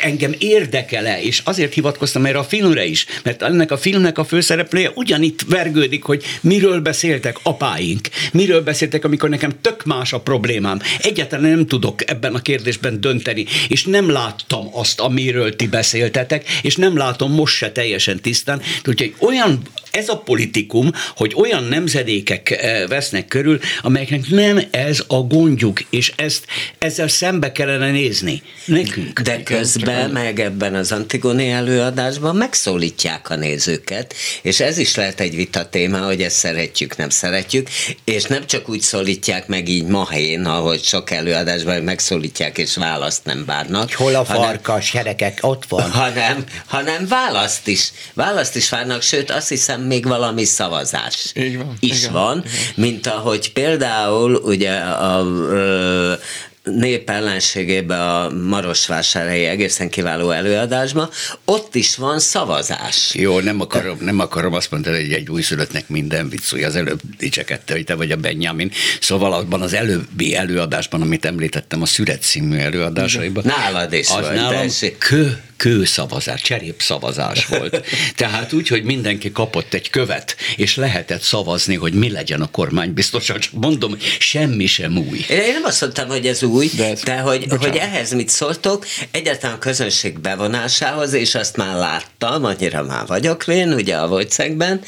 engem érdekele, és azért hivatkoztam erre a filmre is, mert ennek a filmnek a főszereplője ugyanitt vergődik, hogy miről beszéltek apáink, miről beszéltek, amikor nekem tök más a problémám. Egyáltalán nem tudok ebben a kérdésben dönteni, és nem láttam azt, amiről ti beszéltetek, és nem látom most se teljesen tisztán. Úgyhogy olyan ez a politikum, hogy olyan nemzedékek eh, vesznek körül, amelyeknek nem ez a gondjuk, és ezt ezzel szembe kellene nézni. Nekünk. De közben meg ebben az Antigoni előadásban megszólítják a nézőket, és ez is lehet egy vita téma, hogy ezt szeretjük, nem szeretjük, és nem csak úgy szólítják meg így mahén, ahogy sok előadásban megszólítják, és választ nem várnak. Hol a farkas, hanem, gyerekek, ott van. Hanem, hanem választ is. Választ is várnak, sőt azt hiszem, után még valami szavazás Így van, is igen, van, igen. mint ahogy például ugye a, a nép ellenségébe a Marosvásárhelyi egészen kiváló előadásban, ott is van szavazás. Jó, nem akarom, nem akarom azt mondani, hogy egy újszülöttnek minden vicc, hogy az előbb dicsekedte, hogy te vagy a Benjamin. Szóval abban az előbbi előadásban, amit említettem, a Szüret című előadásaiban. Nálad is az volt, nálam kő, kőszavazás, cserépszavazás volt. Tehát úgy, hogy mindenki kapott egy követ, és lehetett szavazni, hogy mi legyen a kormány biztosan. Csak mondom, semmi sem új. Én nem azt mondtam, hogy ez új, de, ez, de hogy, hogy ehhez mit szóltok, egyáltalán a közönség bevonásához, és azt már láttam, annyira már vagyok én, ugye a Vojcekben,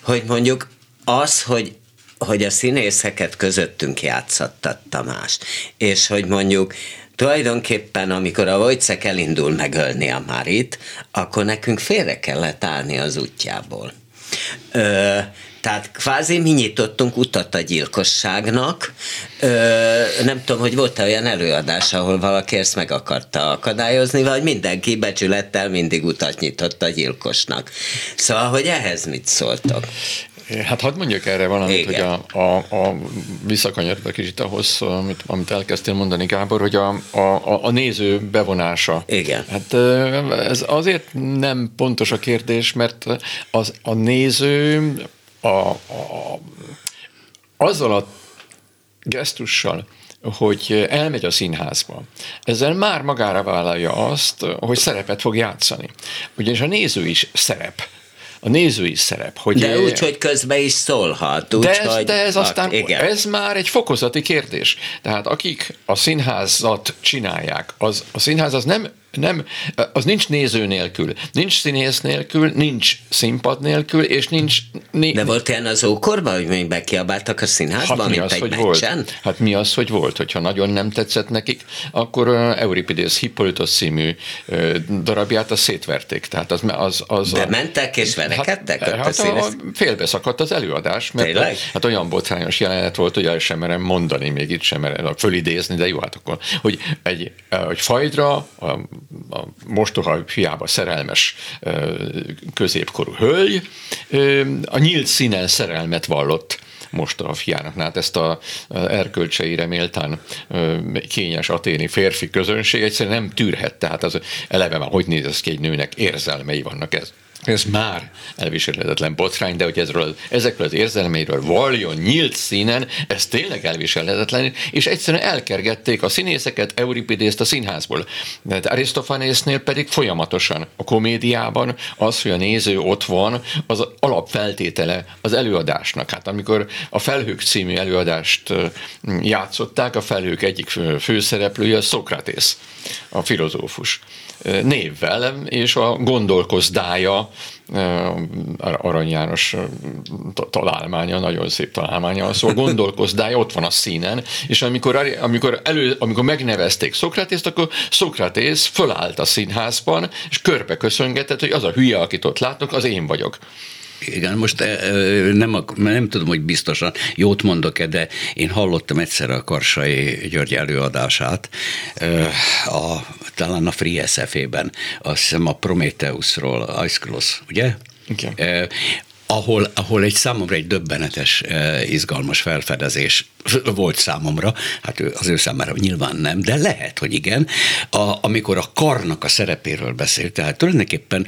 hogy mondjuk az, hogy hogy a színészeket közöttünk játszatta Tamás, és hogy mondjuk tulajdonképpen, amikor a Vojcek elindul megölni a Marit, akkor nekünk félre kellett állni az útjából. Ö, tehát kvázi mi nyitottunk utat a gyilkosságnak. Ö, nem tudom, hogy volt-e olyan előadás, ahol valaki ezt meg akarta akadályozni, vagy mindenki becsülettel mindig utat nyitott a gyilkosnak. Szóval, hogy ehhez mit szóltok? Hát hadd mondjuk erre valamit, Igen. hogy a, a, a visszakanyarodva kicsit ahhoz, amit, amit elkezdtél mondani, Gábor, hogy a, a, a néző bevonása. Igen. Hát ez azért nem pontos a kérdés, mert az, a néző a, a, azzal a gesztussal, hogy elmegy a színházba. Ezzel már magára vállalja azt, hogy szerepet fog játszani. Ugyanis a néző is szerep a nézői szerep. Hogy de úgy, hogy közben is szólhat. Úgy, de, ez, hogy, de ez aztán, igen. ez már egy fokozati kérdés. Tehát akik a színházat csinálják, az, a színház az nem nem, az nincs néző nélkül, nincs színész nélkül, nincs színpad nélkül, és nincs... Né- De volt ilyen az ókorban, hogy még bekiabáltak a színházban, hát mi az, egy hogy meccsen? Volt? Hát mi az, hogy volt? Hogyha nagyon nem tetszett nekik, akkor Euripides Hippolytos című darabját azt szétverték. Tehát az, az, az Bementek és verekedtek? Hát, hát a, a, félbeszakadt az előadás, mert Tényleg? hát olyan botrányos jelenet volt, hogy el sem merem mondani, még itt sem merem fölidézni, de jó, hát akkor, hogy egy, egy fajdra, a a mostoha fiába szerelmes középkorú hölgy a nyílt színen szerelmet vallott most a fiának. Hát ezt a erkölcseire méltán kényes aténi férfi közönség egyszerűen nem tűrhet. Tehát az eleve már hogy néz ez ki egy nőnek, érzelmei vannak ez ez már elviselhetetlen botrány, de hogy ezről, ezekről az érzelmeiről valjon nyílt színen, ez tényleg elviselhetetlen, és egyszerűen elkergették a színészeket, Euripidészt a színházból. De Arisztofanésznél pedig folyamatosan a komédiában az, hogy a néző ott van, az alapfeltétele az előadásnak. Hát amikor a Felhők című előadást játszották, a Felhők egyik főszereplője Szokratész, a filozófus névvel, és a gondolkozdája Arany János találmánya, nagyon szép találmánya, szóval gondolkozdája ott van a színen, és amikor, amikor, elő, amikor megnevezték Szokratészt, akkor Szokratész fölállt a színházban, és körbe köszöngetett, hogy az a hülye, akit ott látnak, az én vagyok. Igen, most nem, nem tudom, hogy biztosan jót mondok-e, de én hallottam egyszer a Karsai György előadását, a, talán a Free SF-ében, azt hiszem a Prometheusról, Ice Cross, ugye? Igen ahol, ahol egy számomra egy döbbenetes, izgalmas felfedezés volt számomra, hát az ő számára nyilván nem, de lehet, hogy igen, a, amikor a karnak a szerepéről beszél, tehát tulajdonképpen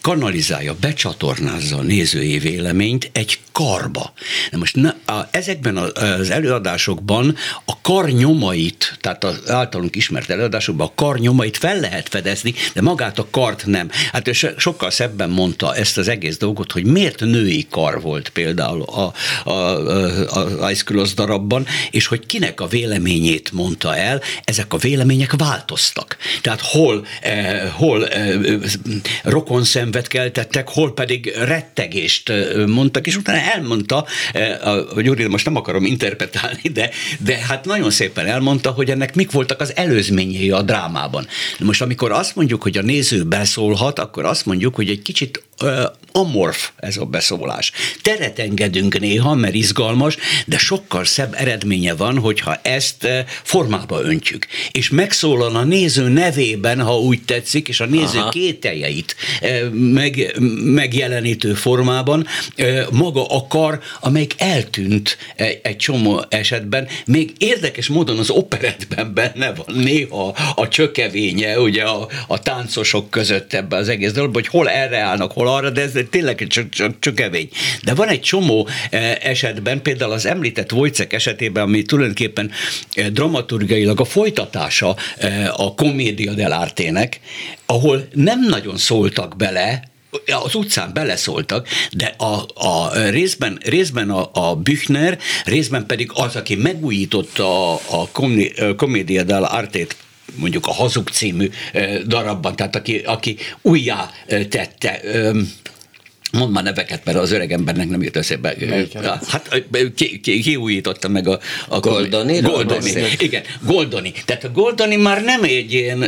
kanalizálja, becsatornázza a nézői véleményt egy karba. Na most na, a, ezekben az előadásokban a kar nyomait, tehát az általunk ismert előadásokban a kar nyomait fel lehet fedezni, de magát a kart nem. Hát ő sokkal szebben mondta ezt az egész dolgot, hogy miért női kar volt például a, a, a, a Ice Cross darabban, és hogy kinek a véleményét mondta el, ezek a vélemények változtak. Tehát hol, eh, hol eh, rokon szenvet keltettek, hol pedig rettegést eh, mondtak, és utána elmondta, eh, a Gyuri, most nem akarom interpretálni, de, de hát nagyon szépen elmondta, hogy ennek mik voltak az előzményei a drámában. Most amikor azt mondjuk, hogy a néző beszólhat, akkor azt mondjuk, hogy egy kicsit amorf ez a beszólás. Teret engedünk néha, mert izgalmas, de sokkal szebb eredménye van, hogyha ezt formába öntjük. És megszólal a néző nevében, ha úgy tetszik, és a néző Aha. kételjeit meg, megjelenítő formában maga a kar, amelyik eltűnt egy, csomó esetben. Még érdekes módon az operetben benne van néha a csökevénye, ugye a, a táncosok között ebbe az egész dologban, hogy hol erre állnak, hol arra, de ez tényleg csak, csak, csak kevény. De van egy csomó eh, esetben, például az említett Wojcek esetében, ami tulajdonképpen eh, dramaturgiailag a folytatása eh, a komédia dell'artének, ahol nem nagyon szóltak bele az utcán beleszóltak, de a, a részben, részben a, a Büchner, részben pedig az, aki megújította a, a Comedia dell'arte mondjuk a Hazug című darabban, tehát aki, aki újjá tette, Mondd már neveket, mert az öreg embernek nem jut eszébe. Hát ki, ki, meg a, a Goldoni? Goldoni. Igen, Goldoni. Tehát a Goldoni már nem egy ilyen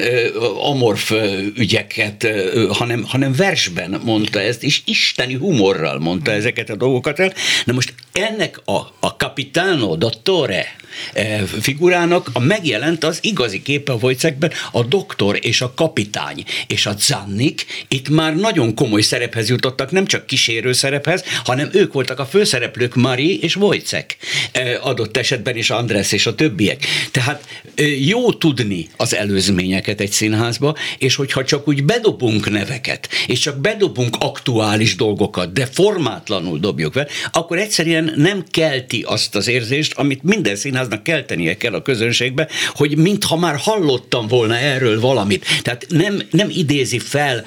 amorf ügyeket, hanem, hanem versben mondta ezt, és isteni humorral mondta ezeket a dolgokat el. Na most ennek a, a Capitano Dottore figurának a megjelent az igazi képe a Wojcekben, a doktor és a kapitány és a Zannik itt már nagyon komoly szerephez jutottak, nem csak kísérő szerephez, hanem ők voltak a főszereplők, Mari és Wojcek adott esetben is András és a többiek. Tehát jó tudni az előzményeket egy színházba, és hogyha csak úgy bedobunk neveket, és csak bedobunk aktuális dolgokat, de formátlanul dobjuk fel, akkor egyszerűen nem kelti azt az érzést, amit minden színháznak keltenie kell a közönségbe, hogy mintha már hallottam volna erről valamit. Tehát nem, nem idézi fel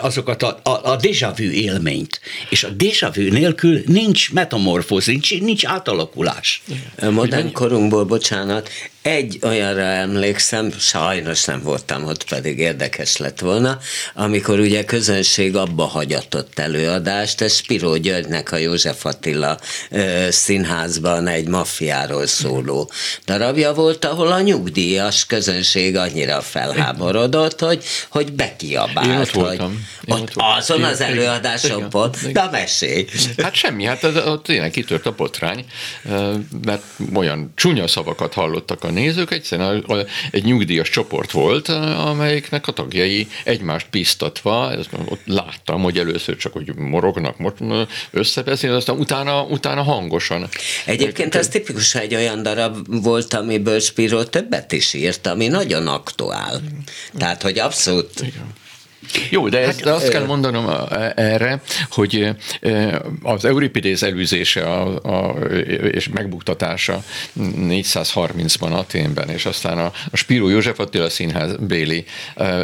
azokat a, a, a déjà vu élményt élményt. És a déjà vu nélkül nincs metamorfóz, nincs, nincs átalakulás. A modern korunkból, bocsánat, egy olyanra emlékszem, sajnos nem voltam ott, pedig érdekes lett volna, amikor ugye közönség abba hagyatott előadást, ez Spiró Györgynek a József Attila ö, színházban egy maffiáról szóló darabja volt, ahol a nyugdíjas közönség annyira felháborodott, hogy, hogy bekiabált. Én ott voltam. Hogy ott, ott azon az előadáson volt, de mesélj. Hát semmi, hát az, ott tényleg kitört a botrány, mert olyan csúnya szavakat hallottak a nézők, egyszerűen egy nyugdíjas csoport volt, amelyiknek a tagjai egymást biztatva, ezt ott láttam, hogy először csak, hogy morognak, összebeszél, aztán utána, utána hangosan. Egyébként ez tipikus egy olyan darab volt, amiből Spiro többet is írt, ami nagyon aktuál. Tehát, hogy abszolút Igen jó, de, ezt, hát, azt kell mondanom erre, hogy az Euripides előzése a, a, és megbuktatása 430-ban Aténben, és aztán a, a Spiro József Attila Színház Béli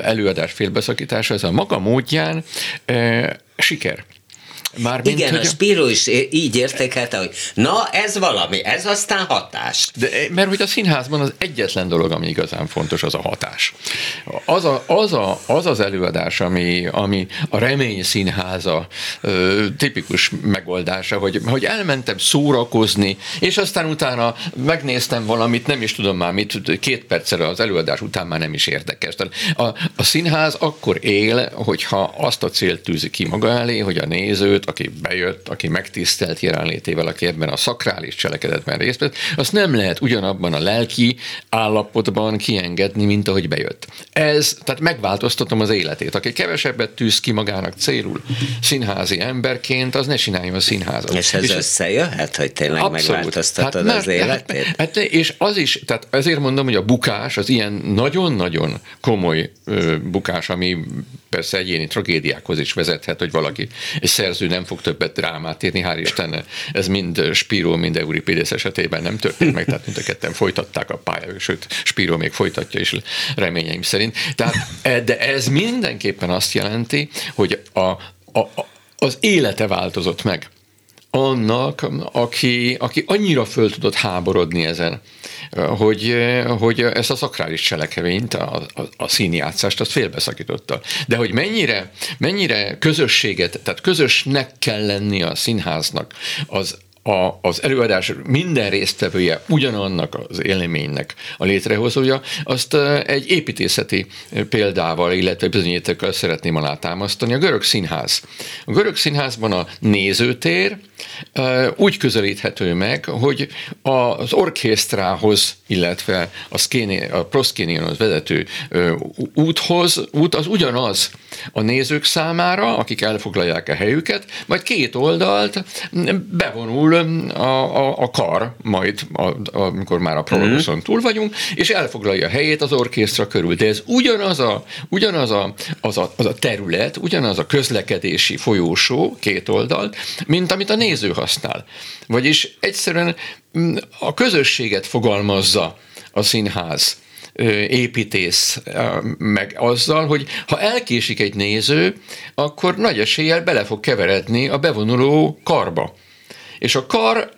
előadás félbeszakítása, ez a maga módján siker. Mármint, Igen, hogy a Spiro is így értékelte, hogy na, ez valami, ez aztán hatás. De, mert hogy a színházban az egyetlen dolog, ami igazán fontos, az a hatás. Az a, az, a, az, az előadás, ami, ami a remény színháza ö, tipikus megoldása, hogy, hogy elmentem szórakozni, és aztán utána megnéztem valamit, nem is tudom már mit, két perccel az előadás után már nem is érdekes. Tehát a, a színház akkor él, hogyha azt a célt tűzi ki maga elé, hogy a nézőt nézőt, aki bejött, aki megtisztelt jelenlétével, aki ebben a szakrális cselekedetben részt vett, azt nem lehet ugyanabban a lelki állapotban kiengedni, mint ahogy bejött. Ez, tehát megváltoztatom az életét. Aki kevesebbet tűz ki magának célul színházi emberként, az ne csináljon a színházat. És ez és összejöhet, hogy tényleg abszolút. megváltoztatod hát, az életét? Hát, hát, és az is, tehát ezért mondom, hogy a bukás az ilyen nagyon-nagyon komoly ö, bukás, ami persze egyéni tragédiákhoz is vezethet, hogy valaki, egy szerző nem fog többet drámát írni, hál' Isten, ez mind Spiro, mind Euripidész esetében nem történt meg, tehát mind a ketten folytatták a pályát, sőt, Spiro még folytatja is reményeim szerint. Tehát, e, de ez mindenképpen azt jelenti, hogy a, a, az élete változott meg annak, aki, aki annyira föl tudott háborodni ezen, hogy, hogy ezt a szakrális cselekvényt, a, a, a színjátszást, azt félbeszakította. De hogy mennyire, mennyire közösséget, tehát közösnek kell lenni a színháznak, az, a, az előadás minden résztvevője ugyanannak az élménynek a létrehozója, azt egy építészeti példával, illetve bizonyítékkal szeretném alátámasztani. A görög színház. A görög színházban a nézőtér úgy közelíthető meg, hogy az orkésztrához, illetve a, szkéni, a proszkénionhoz vezető úthoz, út az ugyanaz a nézők számára, akik elfoglalják a helyüket, majd két oldalt bevonul a, a, a kar, majd a, amikor már a prologuson mm. túl vagyunk, és elfoglalja a helyét az orkésztra körül. De ez ugyanaz a, ugyanaz a, az a, az a terület, ugyanaz a közlekedési folyósó, két oldalt, mint amit a néző használ. Vagyis egyszerűen a közösséget fogalmazza a színház építész meg azzal, hogy ha elkésik egy néző, akkor nagy eséllyel bele fog keveredni a bevonuló karba és a kar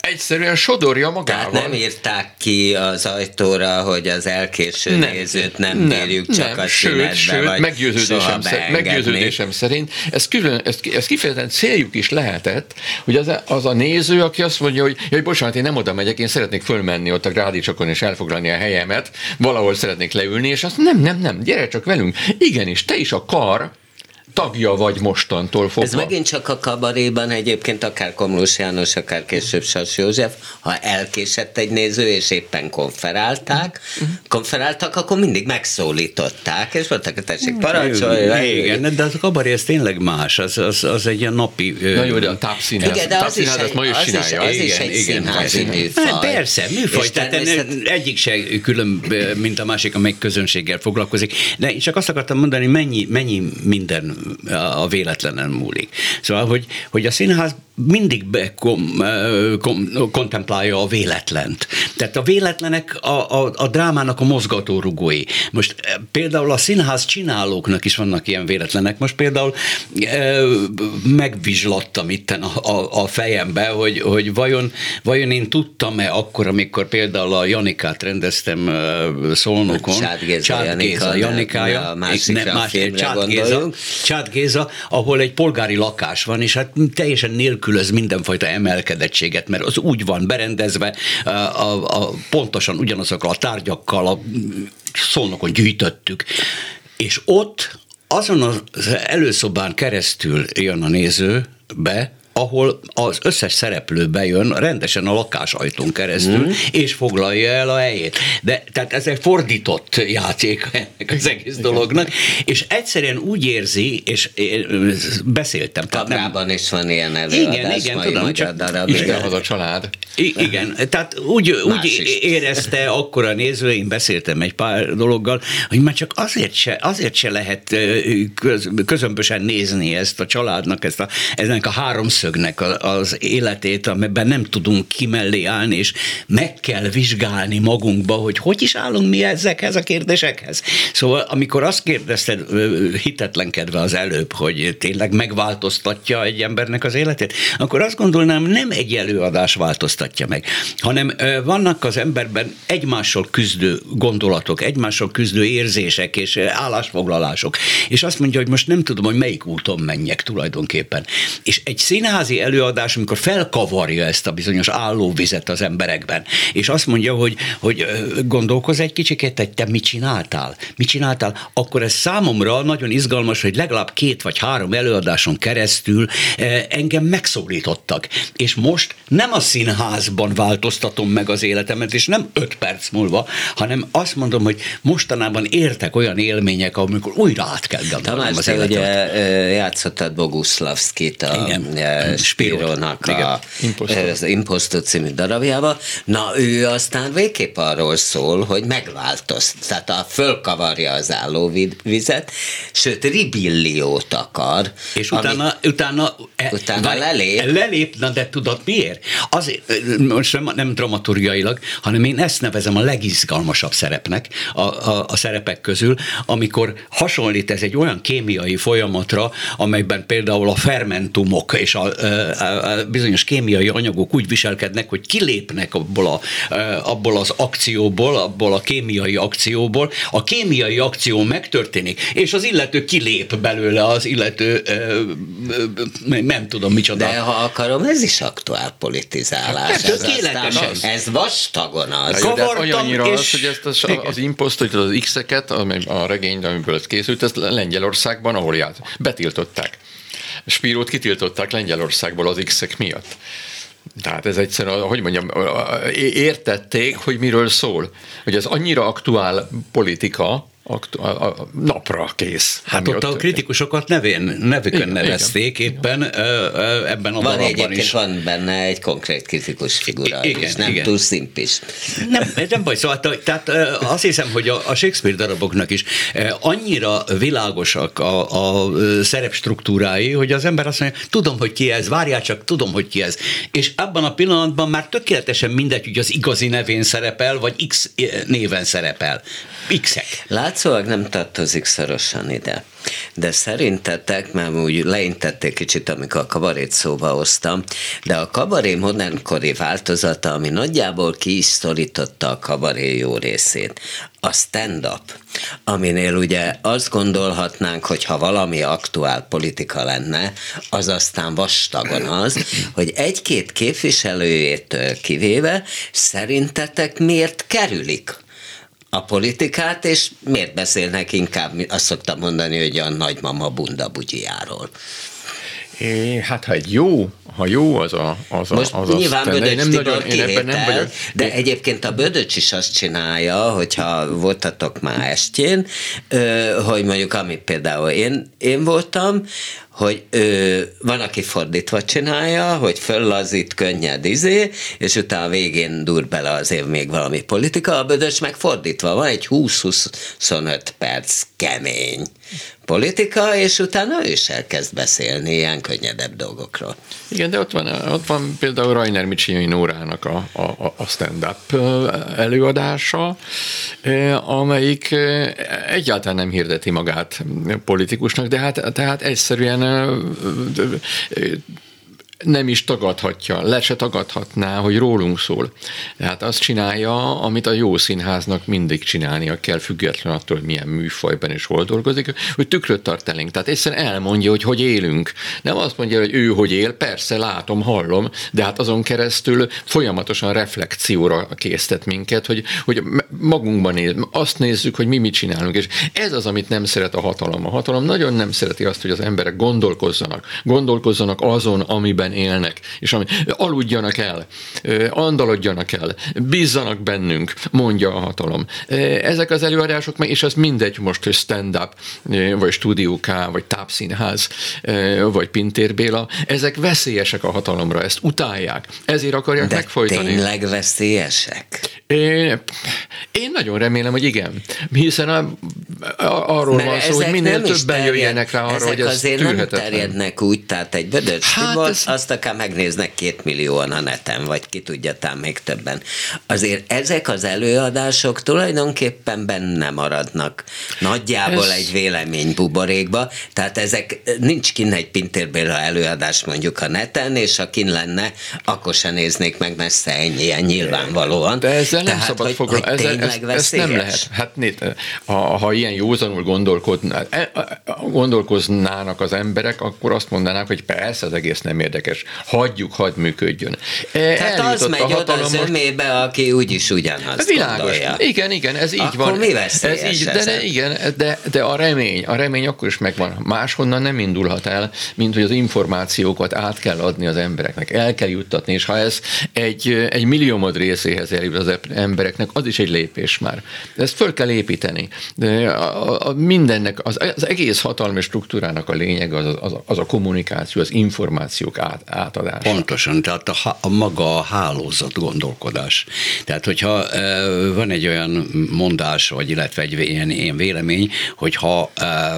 egyszerűen sodorja magával. Tehát nem írták ki az ajtóra, hogy az elkéső nem, nézőt nem, nem bírjuk csak nem, a sőt, sőt, vagy meggyőződésem, szer, meggyőződésem szerint ez, külön, ez, ez kifejezetten céljuk is lehetett, hogy az, az a néző, aki azt mondja, hogy jaj, bocsánat, én nem oda megyek, én szeretnék fölmenni ott a grádicsokon és elfoglalni a helyemet, valahol szeretnék leülni, és azt nem, nem, nem, gyere csak velünk. Igenis, te is a kar, tagja vagy mostantól fogva. Ez megint csak a kabaréban egyébként akár Komlós János, akár később Sas József, ha elkésett egy néző, és éppen konferálták, konferáltak, akkor mindig megszólították, és voltak, tessék, parancsolj. Igen, de az a kabaré ez tényleg más, az, az, az egy ilyen napi... Na jó, de a tápszínház, igen, de az is egy, ma is az csinálja. Is, az is egy igen, színházi műfaj. Hát persze, műfaj, tehát természet... egyik se külön, mint a másik, amely közönséggel foglalkozik. De én csak azt akartam mondani, mennyi, mennyi minden a véletlenen múlik. Szóval, hogy, hogy a színház mindig bekom, kom, kontemplálja a véletlent. Tehát a véletlenek a, a, a drámának a mozgatórugói. Most például a színház csinálóknak is vannak ilyen véletlenek. Most például e, megvizslattam itten a, a, a fejembe, hogy, hogy vajon, vajon én tudtam-e akkor, amikor például a Janikát rendeztem Szolnokon. Csád Géza, Csád Géza Janikája. A másikra Géza, Csád Géza, ahol egy polgári lakás van, és hát teljesen nélkülöz mindenfajta emelkedettséget, mert az úgy van berendezve, a, a, a, pontosan ugyanazokkal a tárgyakkal a szolnokon gyűjtöttük. És ott azon az előszobán keresztül jön a néző be, ahol az összes szereplő bejön rendesen a lakásajtón keresztül, mm. és foglalja el a helyét. De tehát ez egy fordított játék ennek az egész dolognak, és egyszerűen úgy érzi, és én beszéltem. Tabrában nem... is van ilyen előadás, igen, igen, tudom, csak, darab. Igen, az a család. I- igen, tehát úgy, úgy érezte akkor a néző, én beszéltem egy pár dologgal, hogy már csak azért se, azért se lehet köz, közömbösen nézni ezt a családnak, ezt a, ennek a három háromszögnek az életét, amiben nem tudunk kimellé állni, és meg kell vizsgálni magunkba, hogy hogy is állunk mi ezekhez a kérdésekhez. Szóval amikor azt kérdezted hitetlenkedve az előbb, hogy tényleg megváltoztatja egy embernek az életét, akkor azt gondolnám, nem egy előadás változtatja meg, hanem vannak az emberben egymással küzdő gondolatok, egymással küzdő érzések és állásfoglalások, és azt mondja, hogy most nem tudom, hogy melyik úton menjek tulajdonképpen. És egy szín színházi előadás, amikor felkavarja ezt a bizonyos állóvizet az emberekben, és azt mondja, hogy, hogy gondolkoz egy kicsikét, hogy te mit csináltál? Mit csináltál? Akkor ez számomra nagyon izgalmas, hogy legalább két vagy három előadáson keresztül engem megszólítottak. És most nem a színházban változtatom meg az életemet, és nem öt perc múlva, hanem azt mondom, hogy mostanában értek olyan élmények, amikor újra át kell gondolnom az életet. ugye játszottad Boguszlavszkit a Igen. Spirónak a, az Imposztó című darabjába. Na, ő aztán végképp arról szól, hogy megváltozt, tehát a fölkavarja az állóvizet, sőt, ribilliót akar. És utána, ami, utána, e, utána vár, lelép. Lelép, na de tudod miért? Azért, most nem, nem dramaturgiailag, hanem én ezt nevezem a legizgalmasabb szerepnek a, a, a szerepek közül, amikor hasonlít ez egy olyan kémiai folyamatra, amelyben például a fermentumok és a bizonyos kémiai anyagok úgy viselkednek, hogy kilépnek abból, a, abból az akcióból, abból a kémiai akcióból, a kémiai akció megtörténik, és az illető kilép belőle az illető, nem tudom micsoda. De ha akarom, ez is aktuál politizálás. Hát, ez, aztán, ez vastagon az. Kavartam, olyannyira és... az, hogy ezt az, az imposzt, hogy az X-eket, a regény, amiből ez készült, ezt Lengyelországban, ahol járt, betiltották. Spírót kitiltották Lengyelországból az X-ek miatt. Tehát ez egyszerűen, hogy mondjam, értették, hogy miről szól. Hogy ez annyira aktuál politika, a, a napra kész. Hát ott, ott a kritikusokat nevén, nevükön igen, nevezték igen. éppen ebben a van egyébként is. van benne egy konkrét kritikus figura, igen, és nem igen. túl szimpis. Nem, nem baj, szóval tehát azt hiszem, hogy a, a Shakespeare daraboknak is annyira világosak a, a szerepstruktúrái, hogy az ember azt mondja, tudom, hogy ki ez, várjál csak, tudom, hogy ki ez. És abban a pillanatban már tökéletesen mindegy, hogy az igazi nevén szerepel, vagy X néven szerepel. X-ek. Látszólag nem tartozik szorosan ide. De szerintetek, mert úgy leintették kicsit, amikor a kabarét szóba hoztam, de a kabaré modernkori változata, ami nagyjából ki is szorította a kabaré jó részét, a stand-up, aminél ugye azt gondolhatnánk, hogy ha valami aktuál politika lenne, az aztán vastagon az, hogy egy-két képviselőjétől kivéve szerintetek miért kerülik a politikát, és miért beszélnek inkább, azt szoktam mondani, hogy a nagymama bunda bugyiáról. É, hát ha egy jó, ha jó az a az Most a, az nyilván Bödöcs nem nagyon, én ebben nem vagyok. De én... egyébként a Bödöcs is azt csinálja, hogyha voltatok már estjén, hogy mondjuk, amit például én, én voltam, hogy ö, van, aki fordítva csinálja, hogy föllazít könnyed izé, és utána végén dur bele azért még valami politika, a Bödös meg fordítva van, egy 20-25 perc kemény politika, és utána ő is elkezd beszélni ilyen könnyedebb dolgokról. Igen, de ott van, ott van például Rainer Micsinyai Nórának a, a, a stand-up előadása, amelyik egyáltalán nem hirdeti magát politikusnak, de hát tehát egyszerűen egyszerűen nem is tagadhatja, le se tagadhatná, hogy rólunk szól. Tehát azt csinálja, amit a jó színháznak mindig csinálnia kell, független attól, hogy milyen műfajban és hol dolgozik, hogy tükröt tart elénk. Tehát egyszerűen elmondja, hogy hogy élünk. Nem azt mondja, hogy ő hogy él, persze látom, hallom, de hát azon keresztül folyamatosan reflekcióra késztet minket, hogy, hogy magunkban néz, azt nézzük, hogy mi mit csinálunk. És ez az, amit nem szeret a hatalom. A hatalom nagyon nem szereti azt, hogy az emberek gondolkozzanak. Gondolkozzanak azon, amiben élnek, és ami, aludjanak el, andalodjanak el, bízzanak bennünk, mondja a hatalom. Ezek az előadások, és az mindegy most, hogy stand-up, vagy Studio K, vagy tápszínház, vagy Pintér Béla, ezek veszélyesek a hatalomra, ezt utálják, ezért akarják De megfojtani. tényleg veszélyesek? Én, én nagyon remélem, hogy igen, hiszen a, a, arról Mert van szó, hogy minél többen terjed, jöjjenek rá arra, hogy ez azért nem terjednek úgy, tehát egy Bödöcs hát ez... azt akár megnéznek két millióan a neten, vagy ki tudja, tám még többen. Azért ezek az előadások tulajdonképpen benne maradnak nagyjából ez... egy vélemény buborékba, tehát ezek nincs kinn egy Pintér Béla előadás mondjuk a neten, és ha kin lenne, akkor se néznék meg messze ennyi, nyilvánvalóan. De ezzel nem Tehát, szabad foglalkozni. Ez, ez, ez nem lehet. Hát ha, ha ilyen józanul gondolkodná, e, gondolkoznának az emberek, akkor azt mondanák, hogy persze az egész nem érdekes érdekes. Hagyjuk, hadd működjön. E, Tehát az megy oda az ömébe, aki úgyis ugyanazt Világos. Gondolja. Igen, igen, ez így akkor van. mi ez így, de, de, igen, de, de a remény, a remény akkor is megvan. Máshonnan nem indulhat el, mint hogy az információkat át kell adni az embereknek, el kell juttatni, és ha ez egy, egy milliómod részéhez eljut az embereknek, az is egy lépés már. Ezt föl kell építeni. De a, a mindennek, az, az egész hatalmi struktúrának a lényeg az, az, az a kommunikáció, az információk át, átadása. Pontosan, tehát a, a maga a hálózat gondolkodás. Tehát, hogyha e, van egy olyan mondás, vagy illetve egy ilyen, ilyen vélemény, hogy ha e,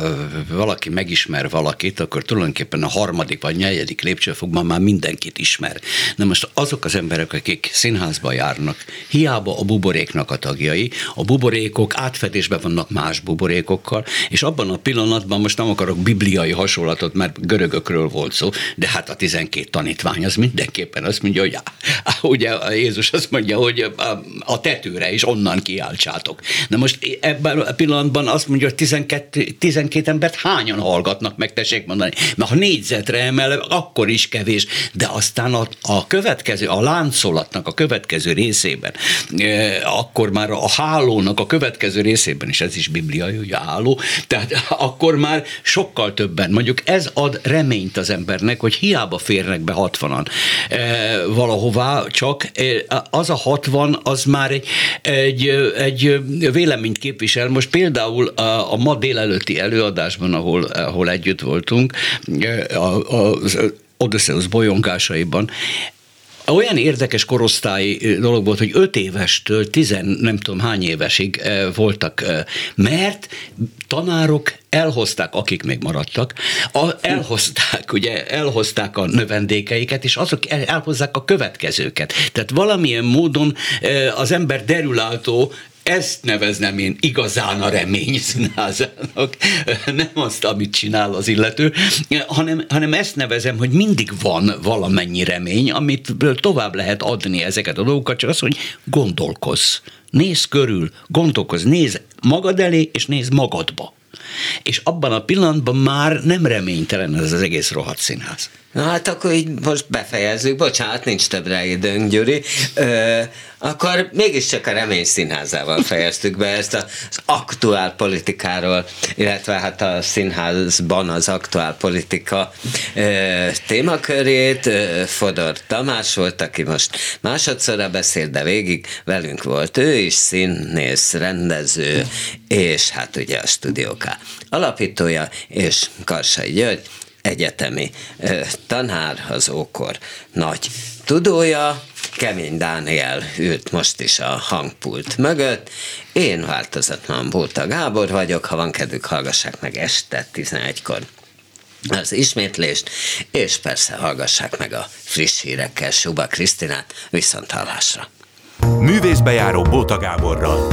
valaki megismer valakit, akkor tulajdonképpen a harmadik vagy negyedik lépcsőfokban már mindenkit ismer. Na most azok az emberek, akik színházba járnak, hiába a buboréknak a tagjai, a buborékok átfedésben vannak más buborékokkal, és abban a pillanatban most nem akarok bibliai hasonlatot, mert görögökről volt szó, de hát a 12 tanítvány az mindenképpen azt mondja, hogy á, ugye Jézus azt mondja, hogy a tetőre is onnan kiáltsátok. Na most ebben a pillanatban azt mondja, hogy 12, 12 embert hányan hallgatnak meg, tessék mondani. Mert ha négyzetre emel, akkor is kevés, de aztán a, a következő, a láncolatnak a következő részében, e, akkor már a hálónak a következő részében is, ez is bibliai, hogy a háló, tehát akkor már sokkal többen, mondjuk ez ad reményt az embernek, hogy hiába férnek be 60-an e, valahová, csak e, az a 60, az már egy, egy, egy véleményt képvisel. Most például a, a ma délelőtti előadásban, ahol, ahol együtt voltunk, az Odysseus bolyongásaiban, olyan érdekes korosztályi dolog volt, hogy öt évestől tizen nem tudom hány évesig voltak, mert tanárok elhozták, akik még maradtak, a, elhozták, ugye, elhozták a növendékeiket, és azok el, elhozzák a következőket. Tehát valamilyen módon az ember derülátó ezt neveznem én igazán a remény színházának, nem azt, amit csinál az illető, hanem, hanem ezt nevezem, hogy mindig van valamennyi remény, amit tovább lehet adni ezeket a dolgokat, csak az, hogy gondolkozz, nézz körül, gondolkozz, nézz magad elé, és nézz magadba. És abban a pillanatban már nem reménytelen ez az egész rohadt színház. Na hát akkor így most befejezzük, bocsánat, nincs többre időnk, Gyuri. Ö, akkor mégiscsak a remény színházával fejeztük be ezt az aktuál politikáról, illetve hát a színházban az aktuál politika témakörét. Fodor Tamás volt, aki most másodszorra beszélt, de végig velünk volt ő is, színész, rendező, és hát ugye a stúdióká alapítója, és Karsai György, egyetemi tanár, az ókor nagy tudója, Kemény Dániel ült most is a hangpult mögött. Én változatlan Bóta Gábor vagyok, ha van kedvük, hallgassák meg este 11-kor az ismétlést, és persze hallgassák meg a friss hírekkel Suba Krisztinát, viszont hallásra. Művészbejáró Bóta Gáborral.